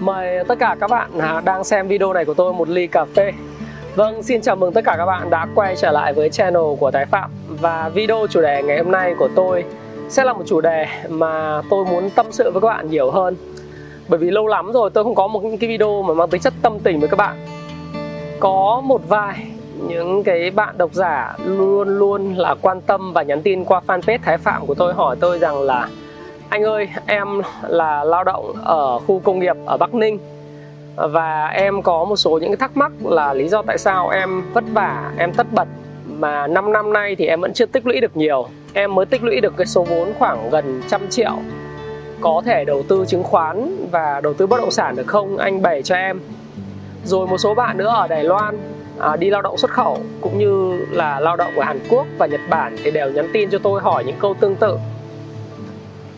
Mời tất cả các bạn à, đang xem video này của tôi một ly cà phê. Vâng, xin chào mừng tất cả các bạn đã quay trở lại với channel của Thái Phạm. Và video chủ đề ngày hôm nay của tôi sẽ là một chủ đề mà tôi muốn tâm sự với các bạn nhiều hơn. Bởi vì lâu lắm rồi tôi không có một cái video mà mang tính chất tâm tình với các bạn. Có một vài những cái bạn độc giả luôn luôn là quan tâm và nhắn tin qua fanpage Thái Phạm của tôi hỏi tôi rằng là anh ơi em là lao động ở khu công nghiệp ở Bắc Ninh. Và em có một số những cái thắc mắc là lý do tại sao em vất vả em tất bật. Mà 5 năm nay thì em vẫn chưa tích lũy được nhiều. Em mới tích lũy được cái số vốn khoảng gần trăm triệu. Có thể đầu tư chứng khoán và đầu tư bất động sản được không? Anh bày cho em. Rồi một số bạn nữa ở Đài Loan à, đi lao động xuất khẩu cũng như là lao động ở Hàn Quốc và Nhật Bản thì đều nhắn tin cho tôi hỏi những câu tương tự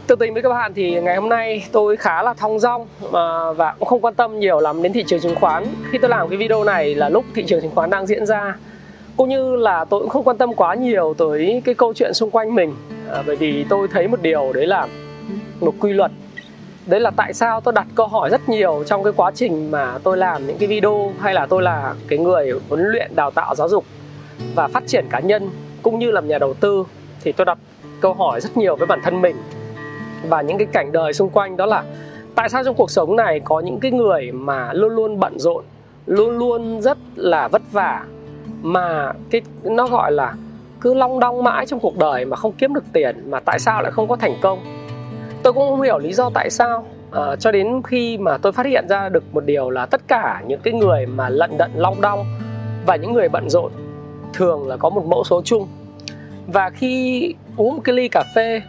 tương tình với các bạn thì ngày hôm nay tôi khá là thong dong và cũng không quan tâm nhiều lắm đến thị trường chứng khoán. Khi tôi làm cái video này là lúc thị trường chứng khoán đang diễn ra. Cũng như là tôi cũng không quan tâm quá nhiều tới cái câu chuyện xung quanh mình à, bởi vì tôi thấy một điều đấy là một quy luật đấy là tại sao tôi đặt câu hỏi rất nhiều trong cái quá trình mà tôi làm những cái video hay là tôi là cái người huấn luyện đào tạo giáo dục và phát triển cá nhân cũng như làm nhà đầu tư thì tôi đặt câu hỏi rất nhiều với bản thân mình và những cái cảnh đời xung quanh đó là tại sao trong cuộc sống này có những cái người mà luôn luôn bận rộn luôn luôn rất là vất vả mà cái nó gọi là cứ long đong mãi trong cuộc đời mà không kiếm được tiền mà tại sao lại không có thành công? Tôi cũng không hiểu lý do tại sao. À, cho đến khi mà tôi phát hiện ra được một điều là tất cả những cái người mà lận đận long đong và những người bận rộn thường là có một mẫu số chung. Và khi uống một cái ly cà phê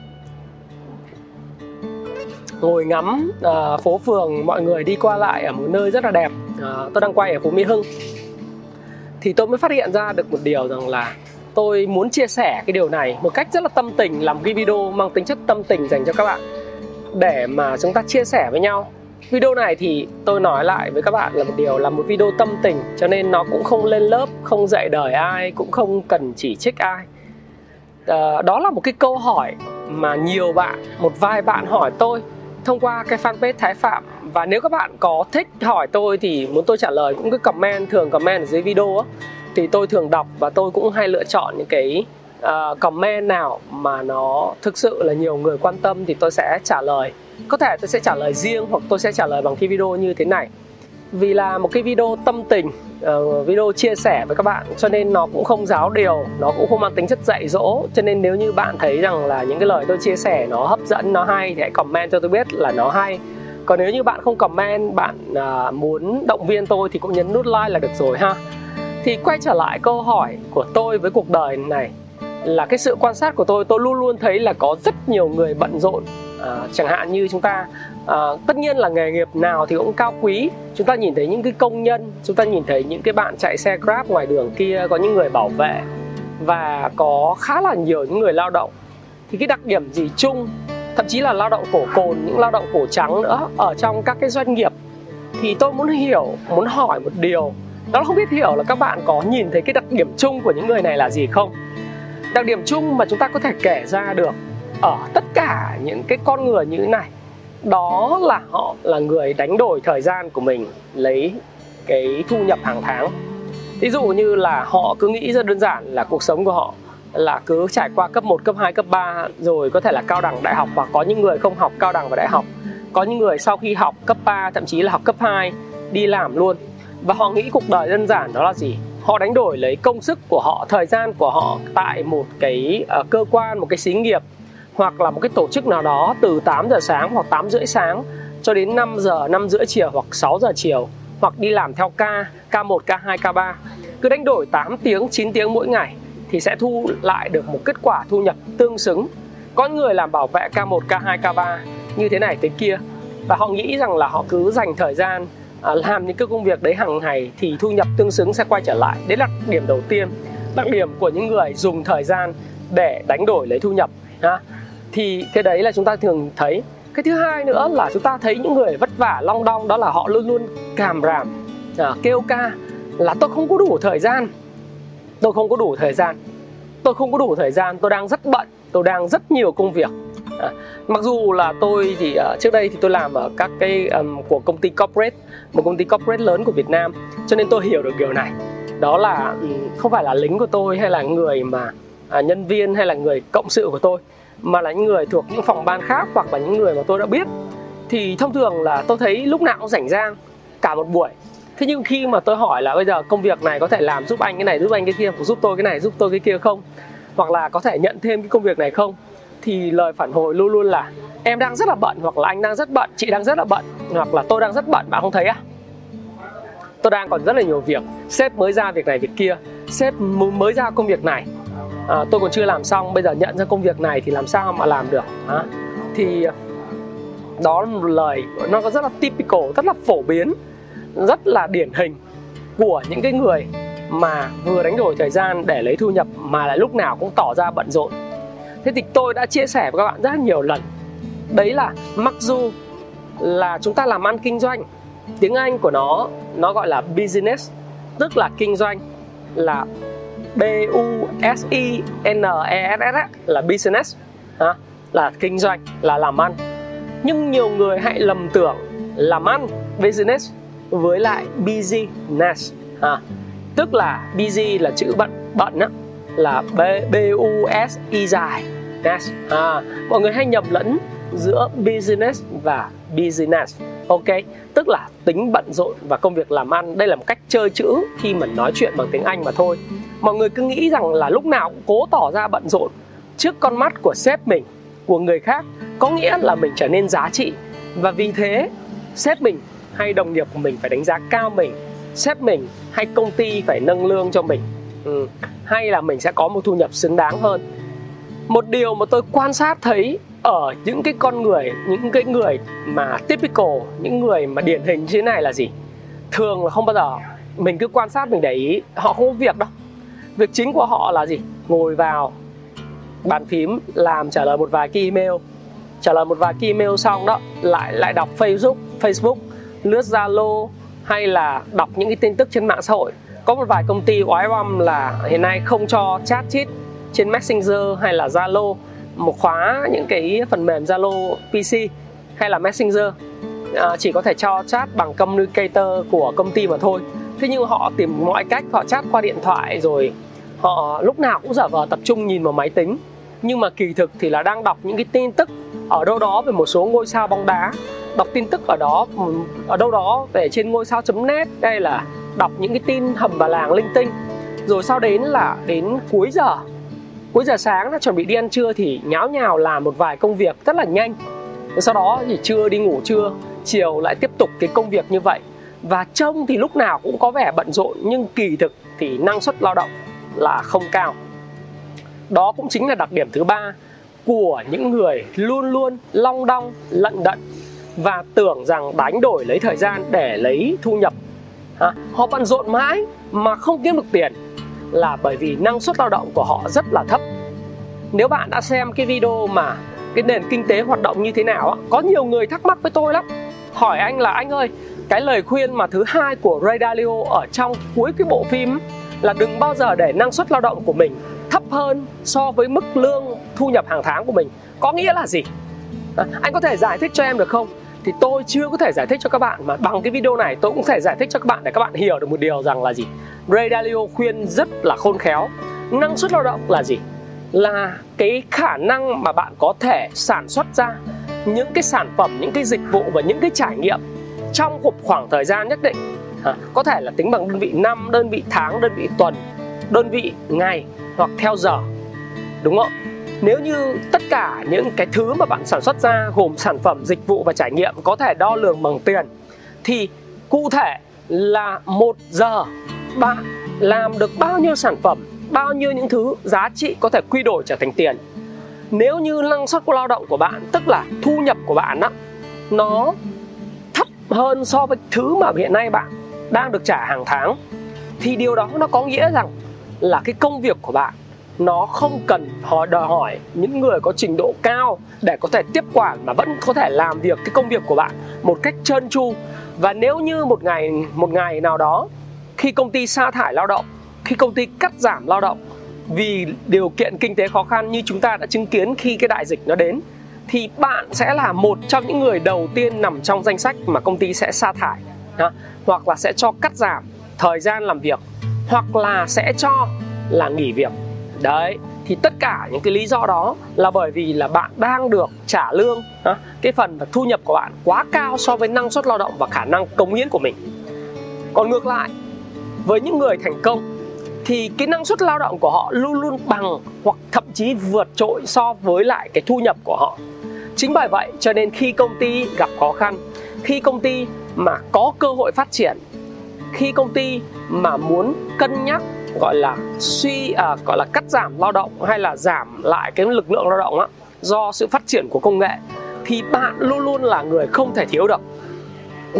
ngồi ngắm uh, phố phường mọi người đi qua lại ở một nơi rất là đẹp. Uh, tôi đang quay ở phố mỹ hưng. Thì tôi mới phát hiện ra được một điều rằng là tôi muốn chia sẻ cái điều này một cách rất là tâm tình làm cái video mang tính chất tâm tình dành cho các bạn để mà chúng ta chia sẻ với nhau. Video này thì tôi nói lại với các bạn là một điều là một video tâm tình cho nên nó cũng không lên lớp không dạy đời ai cũng không cần chỉ trích ai. À, đó là một cái câu hỏi mà nhiều bạn một vài bạn hỏi tôi thông qua cái fanpage Thái Phạm. Và nếu các bạn có thích hỏi tôi thì muốn tôi trả lời cũng cứ comment thường comment ở dưới video á. Thì tôi thường đọc và tôi cũng hay lựa chọn những cái uh, comment nào mà nó thực sự là nhiều người quan tâm thì tôi sẽ trả lời. Có thể tôi sẽ trả lời riêng hoặc tôi sẽ trả lời bằng cái video như thế này vì là một cái video tâm tình uh, video chia sẻ với các bạn cho nên nó cũng không giáo điều nó cũng không mang tính chất dạy dỗ. Cho nên nếu như bạn thấy rằng là những cái lời tôi chia sẻ nó hấp dẫn nó hay thì hãy comment cho tôi biết là nó hay. Còn nếu như bạn không comment bạn uh, muốn động viên tôi thì cũng nhấn nút like là được rồi ha. Thì quay trở lại câu hỏi của tôi với cuộc đời này. Là cái sự quan sát của tôi tôi luôn luôn thấy là có rất nhiều người bận rộn à, chẳng hạn như chúng ta à, tất nhiên là nghề nghiệp nào thì cũng cao quý. Chúng ta nhìn thấy những cái công nhân chúng ta nhìn thấy những cái bạn chạy xe grab ngoài đường kia có những người bảo vệ và có khá là nhiều những người lao động. Thì cái đặc điểm gì chung thậm chí là lao động cổ cồn những lao động cổ trắng nữa ở trong các cái doanh nghiệp thì tôi muốn hiểu muốn hỏi một điều. Đó là không biết hiểu là các bạn có nhìn thấy cái đặc điểm chung của những người này là gì không? Đặc điểm chung mà chúng ta có thể kể ra được ở tất cả những cái con người như thế này đó là họ là người đánh đổi thời gian của mình lấy cái thu nhập hàng tháng. Ví dụ như là họ cứ nghĩ rất đơn giản là cuộc sống của họ là cứ trải qua cấp 1, cấp 2, cấp 3 rồi có thể là cao đẳng đại học và có những người không học cao đẳng và đại học. Có những người sau khi học cấp 3 thậm chí là học cấp 2 đi làm luôn. Và họ nghĩ cuộc đời đơn giản đó là gì? Họ đánh đổi lấy công sức của họ thời gian của họ tại một cái uh, cơ quan một cái xí nghiệp hoặc là một cái tổ chức nào đó từ 8 giờ sáng hoặc 8 rưỡi sáng cho đến 5 giờ, 5 rưỡi chiều hoặc 6 giờ chiều hoặc đi làm theo ca, K1, K2, K3 cứ đánh đổi 8 tiếng, 9 tiếng mỗi ngày thì sẽ thu lại được một kết quả thu nhập tương xứng. Có người làm bảo vệ K1, K2, K3 như thế này thế kia. Và họ nghĩ rằng là họ cứ dành thời gian à, làm những cái công việc đấy hàng ngày thì thu nhập tương xứng sẽ quay trở lại. Đấy là điểm đầu tiên. Đặc điểm của những người dùng thời gian để đánh đổi lấy thu nhập ha thì cái đấy là chúng ta thường thấy. Cái thứ hai nữa là chúng ta thấy những người vất vả long đong đó là họ luôn luôn càm ràm à, kêu ca là tôi không có đủ thời gian tôi không có đủ thời gian tôi không có đủ thời gian tôi đang rất bận tôi đang rất nhiều công việc. À, mặc dù là tôi thì uh, trước đây thì tôi làm ở các cái um, của công ty corporate một công ty corporate lớn của Việt Nam cho nên tôi hiểu được điều này. Đó là um, không phải là lính của tôi hay là người mà uh, nhân viên hay là người cộng sự của tôi mà là những người thuộc những phòng ban khác hoặc là những người mà tôi đã biết, thì thông thường là tôi thấy lúc nào cũng rảnh rang cả một buổi. Thế nhưng khi mà tôi hỏi là bây giờ công việc này có thể làm giúp anh cái này, giúp anh cái kia, hoặc giúp tôi cái này, giúp tôi cái kia không? Hoặc là có thể nhận thêm cái công việc này không? Thì lời phản hồi luôn luôn là, em đang rất là bận, hoặc là anh đang rất bận, chị đang rất là bận, hoặc là tôi đang rất bận, bạn không thấy à? Tôi đang còn rất là nhiều việc, sếp mới ra việc này việc kia, sếp mới ra công việc này à, tôi còn chưa làm xong bây giờ nhận ra công việc này thì làm sao mà làm được à, thì đó là một lời nó có rất là typical rất là phổ biến rất là điển hình của những cái người mà vừa đánh đổi thời gian để lấy thu nhập mà lại lúc nào cũng tỏ ra bận rộn. Thế thì tôi đã chia sẻ với các bạn rất nhiều lần. Đấy là mặc dù là chúng ta làm ăn kinh doanh tiếng anh của nó nó gọi là business tức là kinh doanh là b u s i n e s s là business ha, là kinh doanh là làm ăn. Nhưng nhiều người hãy lầm tưởng làm ăn business với lại business ha. tức là busy là chữ bận bận á là b b u s i dài ness à, mọi người hay nhầm lẫn giữa business và business ok? Tức là tính bận rộn và công việc làm ăn. Đây là một cách chơi chữ khi mà nói chuyện bằng tiếng anh mà thôi mọi người cứ nghĩ rằng là lúc nào cũng cố tỏ ra bận rộn trước con mắt của sếp mình, của người khác, có nghĩa là mình trở nên giá trị. Và vì thế, sếp mình hay đồng nghiệp của mình phải đánh giá cao mình, sếp mình hay công ty phải nâng lương cho mình. Ừ. hay là mình sẽ có một thu nhập xứng đáng hơn. Một điều mà tôi quan sát thấy ở những cái con người, những cái người mà typical, những người mà điển hình như thế này là gì? Thường là không bao giờ. Mình cứ quan sát, mình để ý, họ không có việc đâu việc chính của họ là gì? Ngồi vào bàn phím làm trả lời một vài cái email. Trả lời một vài cái email xong đó lại lại đọc facebook facebook lướt zalo hay là đọc những cái tin tức trên mạng xã hội. Có một vài công ty oái oăm là hiện nay không cho chat chít trên messenger hay là zalo. Một khóa những cái phần mềm zalo pc hay là messenger à, chỉ có thể cho chat bằng communicator của công ty mà thôi thế nhưng họ tìm mọi cách, họ chat qua điện thoại rồi họ lúc nào cũng giả vờ tập trung nhìn vào máy tính. Nhưng mà kỳ thực thì là đang đọc những cái tin tức ở đâu đó về một số ngôi sao bóng đá. Đọc tin tức ở đó, ở đâu đó về trên ngôi sao.net đây là đọc những cái tin hầm bà làng linh tinh. Rồi sau đến là đến cuối giờ cuối giờ sáng đã chuẩn bị đi ăn trưa thì nháo nhào làm một vài công việc rất là nhanh. Rồi sau đó thì trưa đi ngủ trưa, chiều lại tiếp tục cái công việc như vậy và trông thì lúc nào cũng có vẻ bận rộn, nhưng kỳ thực thì năng suất lao động là không cao. Đó cũng chính là đặc điểm thứ ba của những người luôn luôn long đong, lận đận và tưởng rằng đánh đổi lấy thời gian để lấy thu nhập. Họ bận rộn mãi mà không kiếm được tiền là bởi vì năng suất lao động của họ rất là thấp. Nếu bạn đã xem cái video mà cái nền kinh tế hoạt động như thế nào có nhiều người thắc mắc với tôi lắm hỏi anh là anh ơi cái lời khuyên mà thứ hai của Ray Dalio ở trong cuối cái bộ phim là đừng bao giờ để năng suất lao động của mình thấp hơn so với mức lương thu nhập hàng tháng của mình có nghĩa là gì? À, anh có thể giải thích cho em được không? Thì tôi chưa có thể giải thích cho các bạn mà bằng cái video này tôi cũng thể giải thích cho các bạn để các bạn hiểu được một điều rằng là gì? Ray Dalio khuyên rất là khôn khéo. Năng suất lao động là gì? Là cái khả năng mà bạn có thể sản xuất ra những cái sản phẩm những cái dịch vụ và những cái trải nghiệm trong một khoảng thời gian nhất định. À, có thể là tính bằng đơn vị năm đơn vị tháng đơn vị tuần đơn vị ngày hoặc theo giờ. Đúng không? Nếu như tất cả những cái thứ mà bạn sản xuất ra gồm sản phẩm dịch vụ và trải nghiệm có thể đo lường bằng tiền thì cụ thể là một giờ bạn làm được bao nhiêu sản phẩm bao nhiêu những thứ giá trị có thể quy đổi trở thành tiền nếu như năng suất của lao động của bạn, tức là thu nhập của bạn á, nó thấp hơn so với thứ mà hiện nay bạn đang được trả hàng tháng, thì điều đó nó có nghĩa rằng là cái công việc của bạn nó không cần họ đòi hỏi những người có trình độ cao để có thể tiếp quản mà vẫn có thể làm việc cái công việc của bạn một cách trơn tru. Và nếu như một ngày một ngày nào đó khi công ty sa thải lao động, khi công ty cắt giảm lao động vì điều kiện kinh tế khó khăn như chúng ta đã chứng kiến khi cái đại dịch nó đến, thì bạn sẽ là một trong những người đầu tiên nằm trong danh sách mà công ty sẽ sa thải, đó. hoặc là sẽ cho cắt giảm thời gian làm việc, hoặc là sẽ cho là nghỉ việc đấy, thì tất cả những cái lý do đó là bởi vì là bạn đang được trả lương, đó. cái phần và thu nhập của bạn quá cao so với năng suất lao động và khả năng cống hiến của mình còn ngược lại, với những người thành công thì cái năng suất lao động của họ luôn luôn bằng hoặc thậm chí vượt trội so với lại cái thu nhập của họ. Chính bởi vậy cho nên khi công ty gặp khó khăn khi công ty mà có cơ hội phát triển khi công ty mà muốn cân nhắc gọi là suy à, gọi là cắt giảm lao động hay là giảm lại cái lực lượng lao động á do sự phát triển của công nghệ thì bạn luôn luôn là người không thể thiếu được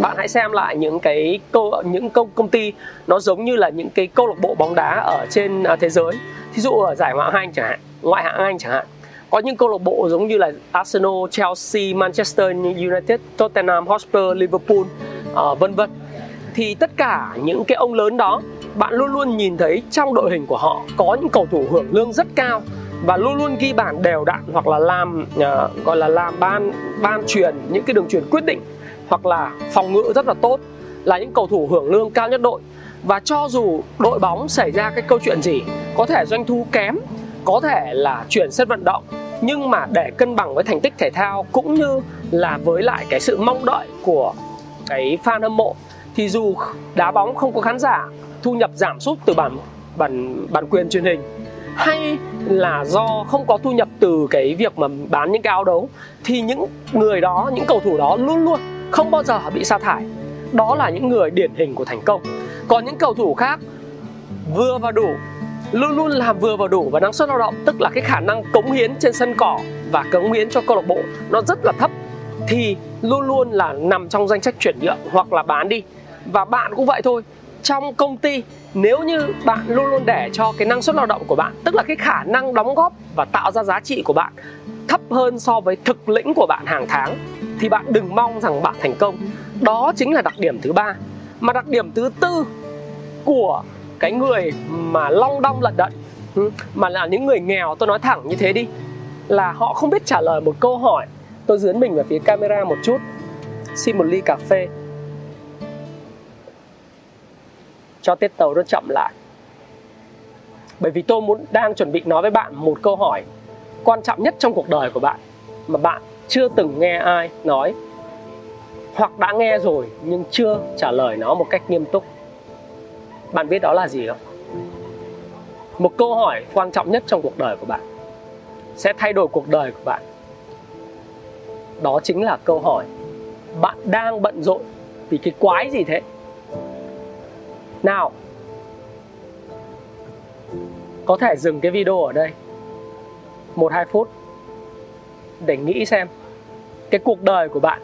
bạn hãy xem lại những cái câu những công công ty nó giống như là những cái câu lạc bộ bóng đá ở trên à, thế giới. Thí dụ ở giải ngoại hạng Anh chẳng hạn ngoại hạng Anh chẳng hạn có những câu lạc bộ giống như là Arsenal, Chelsea, Manchester United, Tottenham Hotspur, Liverpool, uh, vân vân. Thì tất cả những cái ông lớn đó bạn luôn luôn nhìn thấy trong đội hình của họ có những cầu thủ hưởng lương rất cao và luôn luôn ghi bàn đều đặn hoặc là làm uh, gọi là làm ban ban truyền những cái đường truyền quyết định hoặc là phòng ngự rất là tốt, là những cầu thủ hưởng lương cao nhất đội. Và cho dù đội bóng xảy ra cái câu chuyện gì, có thể doanh thu kém, có thể là chuyển sân vận động, nhưng mà để cân bằng với thành tích thể thao cũng như là với lại cái sự mong đợi của cái fan hâm mộ, thì dù đá bóng không có khán giả thu nhập giảm sút từ bản bản bản quyền truyền hình, hay là do không có thu nhập từ cái việc mà bán những cái áo đấu, thì những người đó, những cầu thủ đó luôn luôn không bao giờ bị sa thải. Đó là những người điển hình của thành công. Còn những cầu thủ khác, vừa và đủ, luôn luôn làm vừa và đủ và năng suất lao động, tức là cái khả năng cống hiến trên sân cỏ và cống hiến cho câu lạc bộ, nó rất là thấp, thì luôn luôn là nằm trong danh sách chuyển nhượng hoặc là bán đi. Và bạn cũng vậy thôi, trong công ty, nếu như bạn luôn luôn để cho cái năng suất lao động của bạn, tức là cái khả năng đóng góp và tạo ra giá trị của bạn thấp hơn so với thực lĩnh của bạn hàng tháng, thì bạn đừng mong rằng bạn thành công. Đó chính là đặc điểm thứ ba. Mà đặc điểm thứ tư của cái người mà long đong lận đận ừ, mà là những người nghèo, tôi nói thẳng như thế đi, là họ không biết trả lời một câu hỏi. Tôi dướn mình về phía camera một chút. Xin một ly cà phê. Cho tiết tàu nó chậm lại. Bởi vì tôi muốn, đang chuẩn bị nói với bạn một câu hỏi quan trọng nhất trong cuộc đời của bạn, mà bạn chưa từng nghe ai nói, hoặc đã nghe rồi nhưng chưa trả lời nó một cách nghiêm túc. Bạn biết đó là gì không? Một câu hỏi quan trọng nhất trong cuộc đời của bạn, sẽ thay đổi cuộc đời của bạn. Đó chính là câu hỏi, bạn đang bận rộn vì cái quái gì thế? Nào, có thể dừng cái video ở đây một hai phút để nghĩ xem cái cuộc đời của bạn,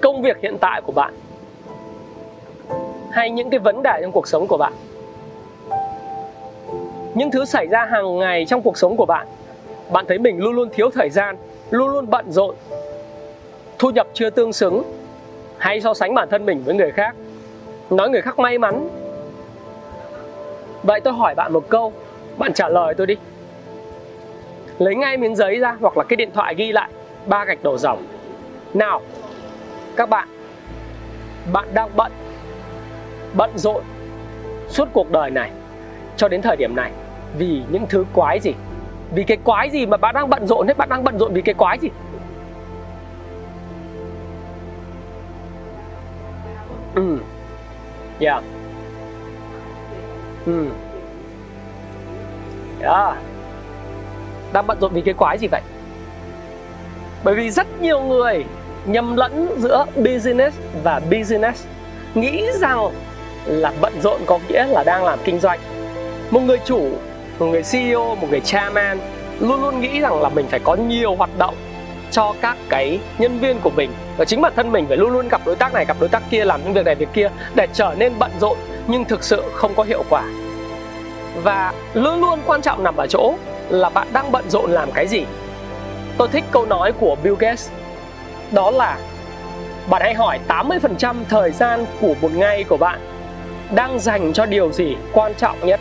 công việc hiện tại của bạn, hay những cái vấn đề trong cuộc sống của bạn, những thứ xảy ra hàng ngày trong cuộc sống của bạn bạn thấy mình luôn luôn thiếu thời gian, luôn luôn bận rộn, thu nhập chưa tương xứng, hay so sánh bản thân mình với người khác, nói người khác may mắn. Vậy tôi hỏi bạn một câu, bạn trả lời tôi đi lấy ngay miếng giấy ra hoặc là cái điện thoại ghi lại ba gạch đầu dòng. Nào, các bạn bạn đang bận bận rộn suốt cuộc đời này cho đến thời điểm này vì những thứ quái gì? Vì cái quái gì mà bạn đang bận rộn hết? Bạn đang bận rộn vì cái quái gì? Ừ. Yeah ừ. Yeah đang bận rộn vì cái quái gì vậy? Bởi vì rất nhiều người nhầm lẫn giữa business và business, nghĩ rằng là bận rộn có nghĩa là đang làm kinh doanh. Một người chủ, một người ceo một người chairman luôn luôn nghĩ rằng là mình phải có nhiều hoạt động cho các cái nhân viên của mình. Và chính bản thân mình phải luôn luôn gặp đối tác này, gặp đối tác kia, làm những việc này, việc kia để trở nên bận rộn nhưng thực sự không có hiệu quả. Và luôn luôn quan trọng nằm ở chỗ là bạn đang bận rộn làm cái gì? Tôi thích câu nói của Bill Gates. Đó là, bạn hãy hỏi 80% thời gian của một ngày của bạn đang dành cho điều gì quan trọng nhất.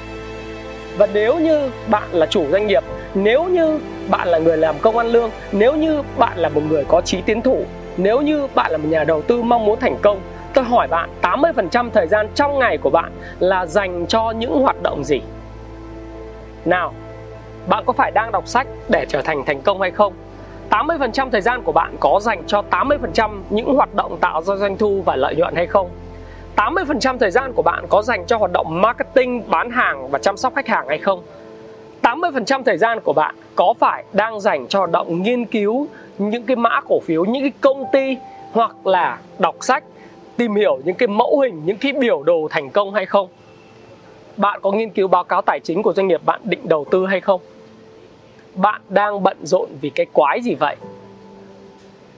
Và nếu như bạn là chủ doanh nghiệp, nếu như bạn là người làm công ăn lương, nếu như bạn là một người có trí tiến thủ, nếu như bạn là một nhà đầu tư mong muốn thành công, tôi hỏi bạn 80% thời gian trong ngày của bạn là dành cho những hoạt động gì? Nào bạn có phải đang đọc sách để trở thành thành công hay không 80% thời gian của bạn có dành cho 80% những hoạt động tạo ra doanh thu và lợi nhuận hay không 80% thời gian của bạn có dành cho hoạt động marketing, bán hàng và chăm sóc khách hàng hay không? 80% thời gian của bạn có phải đang dành cho hoạt động nghiên cứu những cái mã cổ phiếu, những cái công ty hoặc là đọc sách, tìm hiểu những cái mẫu hình, những cái biểu đồ thành công hay không? Bạn có nghiên cứu báo cáo tài chính của doanh nghiệp bạn định đầu tư hay không? Bạn đang bận rộn vì cái quái gì vậy?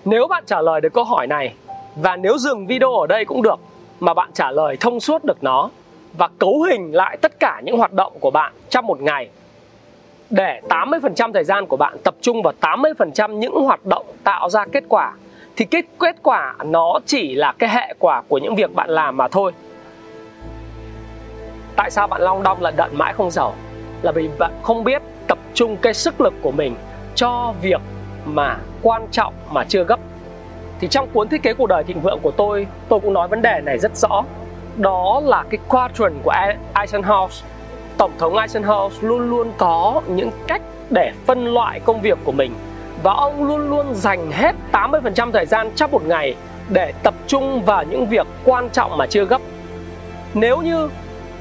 Nếu bạn trả lời được câu hỏi này, và nếu dừng video ở đây cũng được, mà bạn trả lời thông suốt được nó, và cấu hình lại tất cả những hoạt động của bạn trong một ngày, để 80% thời gian của bạn tập trung vào 80% những hoạt động tạo ra kết quả, thì kết kết quả nó chỉ là cái hệ quả của những việc bạn làm mà thôi. Tại sao bạn long đong, lận đận mãi không giàu? Là vì bạn không biết tập trung cái sức lực của mình cho việc mà quan trọng mà chưa gấp. Thì trong cuốn thiết kế cuộc đời thịnh vượng của tôi tôi cũng nói vấn đề này rất rõ. Đó là cái quadrant của Eisenhower. Tổng thống Eisenhower luôn luôn có những cách để phân loại công việc của mình. Và ông luôn luôn dành hết 80% thời gian trong một ngày để tập trung vào những việc quan trọng mà chưa gấp. Nếu như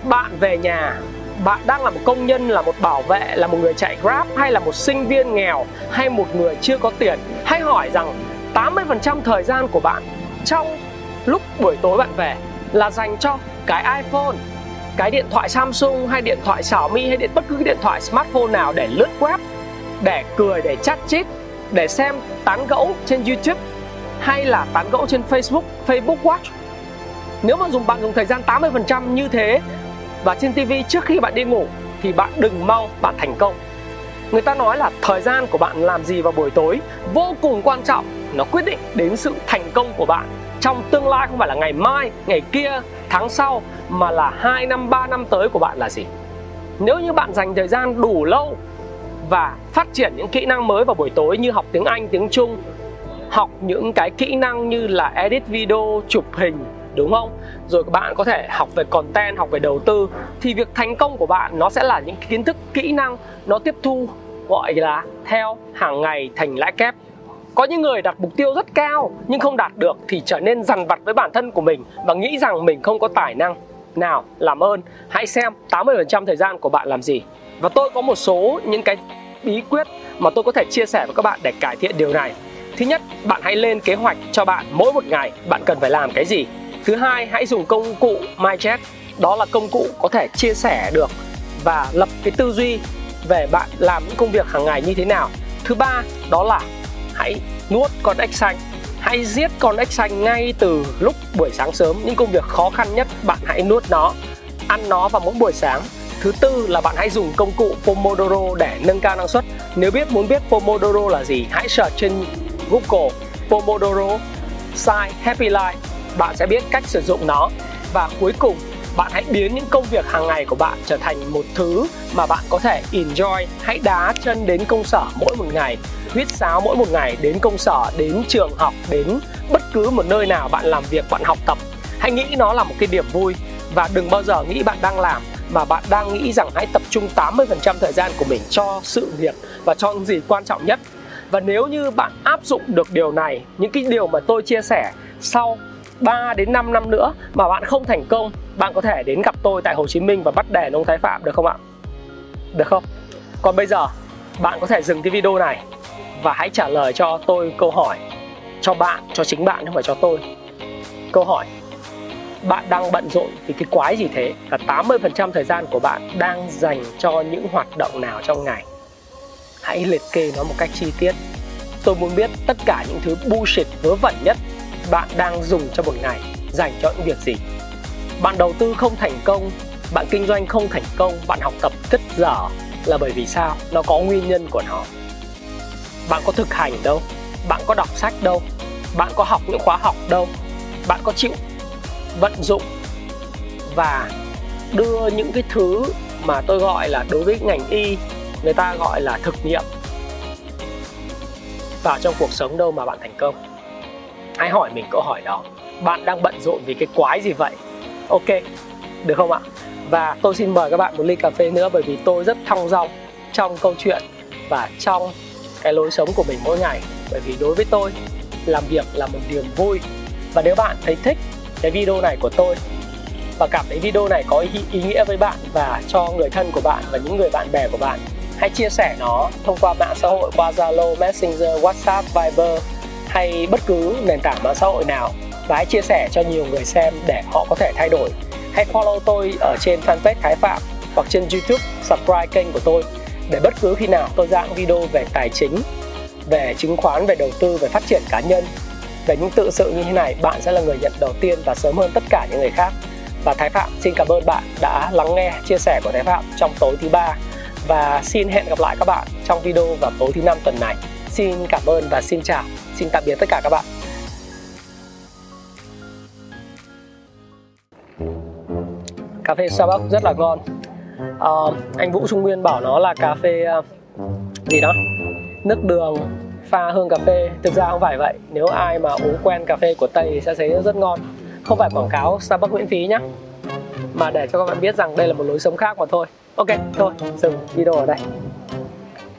bạn về nhà, bạn đang là một công nhân, là một bảo vệ, là một người chạy Grab hay là một sinh viên nghèo hay một người chưa có tiền, hãy hỏi rằng 80% thời gian của bạn trong lúc buổi tối bạn về là dành cho cái iPhone, cái điện thoại Samsung hay điện thoại Xiaomi hay điện bất cứ cái điện thoại smartphone nào để lướt web, để cười, để chat chít, để xem tán gẫu trên YouTube hay là tán gẫu trên Facebook, Facebook Watch. Nếu mà dùng bạn dùng thời gian 80% như thế và trên TV trước khi bạn đi ngủ thì bạn đừng mong bạn thành công. Người ta nói là thời gian của bạn làm gì vào buổi tối vô cùng quan trọng nó quyết định đến sự thành công của bạn trong tương lai không phải là ngày mai, ngày kia, tháng sau mà là 2 năm, 3 năm tới của bạn là gì? Nếu như bạn dành thời gian đủ lâu và phát triển những kỹ năng mới vào buổi tối như học tiếng Anh, tiếng Trung, học những cái kỹ năng như là edit video, chụp hình đúng không? Rồi bạn có thể học về content, học về đầu tư thì việc thành công của bạn nó sẽ là những kiến thức, kỹ năng nó tiếp thu gọi là theo hàng ngày thành lãi kép có những người đặt mục tiêu rất cao nhưng không đạt được thì trở nên dằn vặt với bản thân của mình và nghĩ rằng mình không có tài năng. Nào, làm ơn, hãy xem 80% thời gian của bạn làm gì. Và tôi có một số những cái bí quyết mà tôi có thể chia sẻ với các bạn để cải thiện điều này. Thứ nhất, bạn hãy lên kế hoạch cho bạn mỗi một ngày bạn cần phải làm cái gì. Thứ hai, hãy dùng công cụ MyChat. Đó là công cụ có thể chia sẻ được và lập cái tư duy về bạn làm những công việc hàng ngày như thế nào. Thứ ba, đó là hãy nuốt con ếch xanh hãy giết con ếch xanh ngay từ lúc buổi sáng sớm những công việc khó khăn nhất bạn hãy nuốt nó ăn nó vào mỗi buổi sáng thứ tư là bạn hãy dùng công cụ Pomodoro để nâng cao năng suất nếu biết muốn biết Pomodoro là gì hãy search trên Google Pomodoro Sign Happy Life bạn sẽ biết cách sử dụng nó. Và cuối cùng, bạn hãy biến những công việc hàng ngày của bạn trở thành một thứ mà bạn có thể enjoy. Hãy đá chân đến công sở mỗi một ngày, huyết sáo mỗi một ngày đến công sở, đến trường học, đến bất cứ một nơi nào bạn làm việc, bạn học tập. Hãy nghĩ nó là một cái điểm vui. Và đừng bao giờ nghĩ bạn đang làm, mà bạn đang nghĩ rằng hãy tập trung 80% thời gian của mình cho sự việc và cho những gì quan trọng nhất. Và nếu như bạn áp dụng được điều này, những cái điều mà tôi chia sẻ sau 3 đến 5 năm nữa mà bạn không thành công bạn có thể đến gặp tôi tại Hồ Chí Minh và bắt đèn ông Thái Phạm được không ạ? Được không? Còn bây giờ bạn có thể dừng cái video này và hãy trả lời cho tôi câu hỏi cho bạn, cho chính bạn không phải cho tôi. Câu hỏi bạn đang bận rộn vì cái quái gì thế và 80% thời gian của bạn đang dành cho những hoạt động nào trong ngày hãy liệt kê nó một cách chi tiết tôi muốn biết tất cả những thứ bullshit vớ vẩn nhất bạn đang dùng cho một ngày, dành cho những việc gì? Bạn đầu tư không thành công, bạn kinh doanh không thành công, bạn học tập rất dở là bởi vì sao? Nó có nguyên nhân của nó. Bạn có thực hành đâu, bạn có đọc sách đâu, bạn có học những khóa học đâu, bạn có chịu vận dụng và đưa những cái thứ mà tôi gọi là đối với ngành y, người ta gọi là thực nghiệm vào trong cuộc sống đâu mà bạn thành công hãy hỏi mình câu hỏi đó. Bạn đang bận rộn vì cái quái gì vậy? Ok được không ạ? Và tôi xin mời các bạn một ly cà phê nữa bởi vì tôi rất thong dong trong câu chuyện và trong cái lối sống của mình mỗi ngày. Bởi vì đối với tôi làm việc là một niềm vui. Và nếu bạn thấy thích cái video này của tôi và cảm thấy video này có ý, ý nghĩa với bạn và cho người thân của bạn và những người bạn bè của bạn hãy chia sẻ nó thông qua mạng xã hội qua Zalo, Messenger, WhatsApp, Viber hay bất cứ nền tảng mạng xã hội nào và hãy chia sẻ cho nhiều người xem để họ có thể thay đổi. Hãy follow tôi ở trên fanpage Thái Phạm hoặc trên YouTube, subscribe kênh của tôi để bất cứ khi nào tôi ra video về tài chính, về chứng khoán, về đầu tư, về phát triển cá nhân, về những tự sự như thế này, bạn sẽ là người nhận đầu tiên và sớm hơn tất cả những người khác. Và Thái Phạm xin cảm ơn bạn đã lắng nghe chia sẻ của Thái Phạm trong tối thứ ba và xin hẹn gặp lại các bạn trong video vào tối thứ năm tuần này. Xin cảm ơn và xin chào. Xin tạm biệt tất cả các bạn. Cà phê Starbucks rất là ngon. À, anh Vũ Trung Nguyên bảo nó là cà phê ờ, gì đó nước đường pha hương cà phê. Thực ra không phải vậy. Nếu ai mà uống quen cà phê của tây thì sẽ thấy rất ngon. Không phải quảng cáo starbucks miễn phí nhé mà để cho các bạn biết rằng đây là một lối sống khác mà thôi. Ok thôi dừng video ở đây.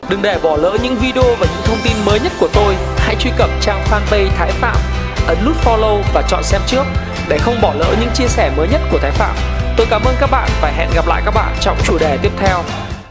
Đừng để bỏ lỡ những video và những thông tin mới nhất của tôi hãy truy cập trang fanpage thái phạm, ấn nút follow và chọn xem trước để không bỏ lỡ những chia sẻ mới nhất của thái phạm. Tôi cảm ơn các bạn và hẹn gặp lại các bạn trong chủ đề tiếp theo.